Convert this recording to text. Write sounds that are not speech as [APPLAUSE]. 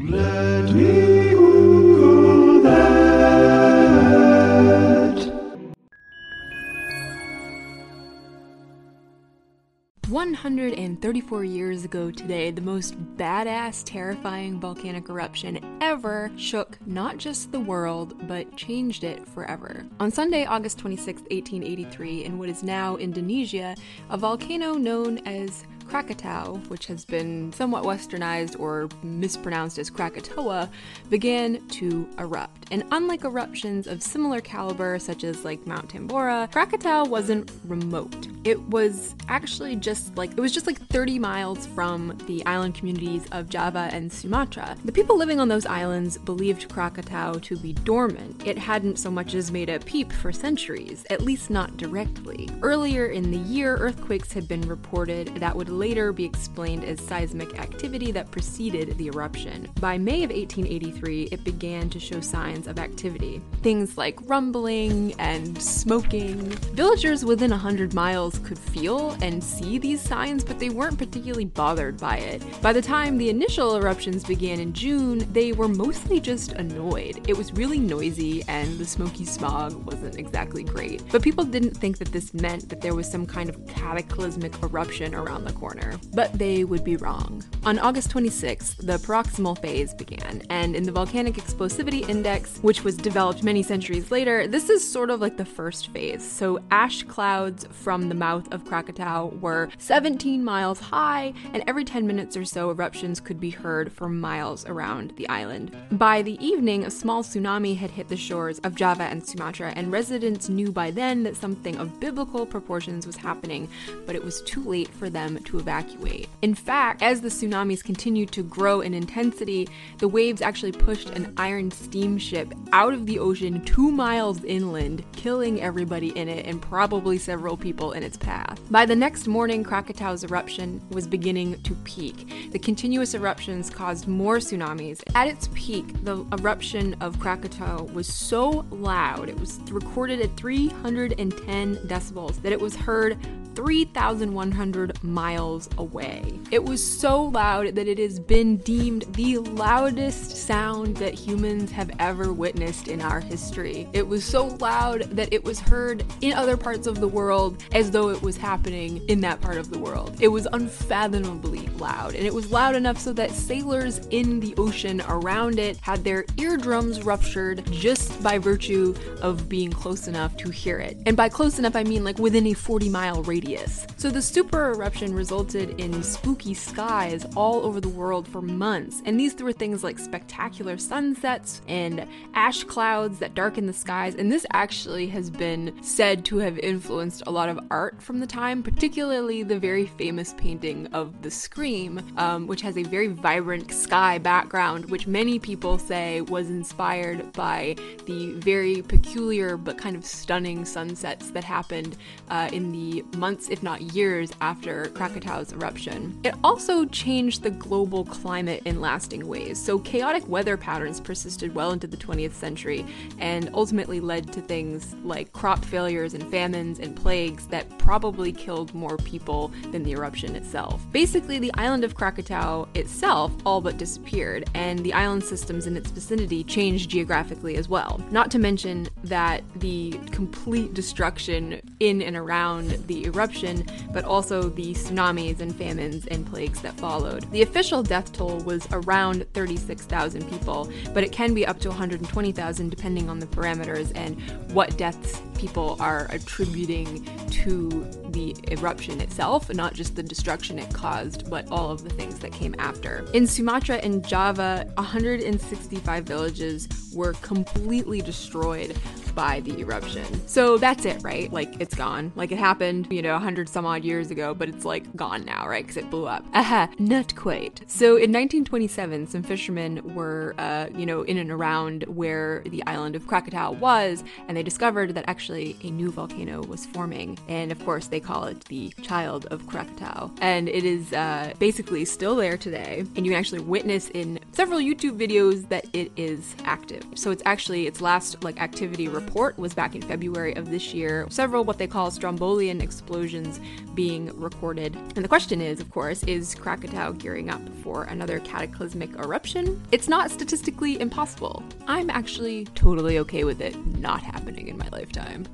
Let me Google that. 134 years ago today, the most badass, terrifying volcanic eruption ever shook not just the world, but changed it forever. On Sunday, August 26, 1883, in what is now Indonesia, a volcano known as Krakatau, which has been somewhat westernized or mispronounced as Krakatoa, began to erupt. And unlike eruptions of similar caliber, such as like Mount Tambora, Krakatau wasn't remote. It was actually just like it was just like 30 miles from the island communities of Java and Sumatra. The people living on those islands believed Krakatau to be dormant. It hadn't so much as made a peep for centuries, at least not directly. Earlier in the year, earthquakes had been reported that would later be explained as seismic activity that preceded the eruption. By May of 1883, it began to show signs of activity. Things like rumbling and smoking. Villagers within 100 miles could feel and see these signs, but they weren't particularly bothered by it. By the time the initial eruptions began in June, they were mostly just annoyed. It was really noisy and the smoky smog wasn't exactly great. But people didn't think that this meant that there was some kind of cataclysmic eruption around the corner corner, but they would be wrong. On August 26th, the paroxysmal phase began, and in the Volcanic Explosivity Index, which was developed many centuries later, this is sort of like the first phase. So ash clouds from the mouth of Krakatau were 17 miles high, and every 10 minutes or so, eruptions could be heard for miles around the island. By the evening, a small tsunami had hit the shores of Java and Sumatra, and residents knew by then that something of biblical proportions was happening, but it was too late for them to evacuate. In fact, as the tsunamis continued to grow in intensity, the waves actually pushed an iron steamship out of the ocean two miles inland, killing everybody in it and probably several people in its path. By the next morning, Krakatau's eruption was beginning to peak. The continuous eruptions caused more tsunamis. At its peak, the eruption of Krakatau was so loud, it was recorded at 310 decibels, that it was heard 3,100 miles away. It was so loud that it has been deemed the loudest sound that humans have ever witnessed in our history. It was so loud that it was heard in other parts of the world as though it was happening in that part of the world. It was unfathomably loud, and it was loud enough so that sailors in the ocean around it had their eardrums ruptured just by virtue of being close enough to hear it. And by close enough, I mean like within a 40 mile radius So the super eruption resulted in spooky skies all over the world for months, and these were things like spectacular sunsets and ash clouds that darken the skies, and this actually has been said to have influenced a lot of art from the time, particularly the very famous painting of The Scream, um, which has a very vibrant sky background, which many people say was inspired by the very peculiar but kind of stunning sunsets that happened uh, in the months months, if not years, after Krakatau's eruption. It also changed the global climate in lasting ways. So, chaotic weather patterns persisted well into the 20th century and ultimately led to things like crop failures and famines and plagues that probably killed more people than the eruption itself. Basically, the island of Krakatau itself all but disappeared, and the island systems in its vicinity changed geographically as well. Not to mention that the complete destruction in and around the eruption but also the tsunamis and famines and plagues that followed. The official death toll was around 36,000 people, but it can be up to 120,000 depending on the parameters and what deaths people are attributing to the eruption itself, not just the destruction it caused, but all of the things that came after. In Sumatra and Java, 165 villages were completely destroyed by the eruption. So that's it, right? Like it's gone. Like it happened, you know, 100 some odd years ago, but it's like gone now, right? Because it blew up. [LAUGHS] Aha, not quite. So in 1927, some fishermen were, uh, you know, in and around where the island of Krakatau was, and they discovered that actually a new volcano was forming. And of course, they call it the Child of Krakatau. And it is uh, basically still there today, and you can actually witness in several YouTube videos that it is active. So it's actually its last like activity report was back in February of this year, several what they call strombolian explosions being recorded. And the question is, of course, is Krakatoa gearing up for another cataclysmic eruption? It's not statistically impossible. I'm actually totally okay with it not happening in my lifetime.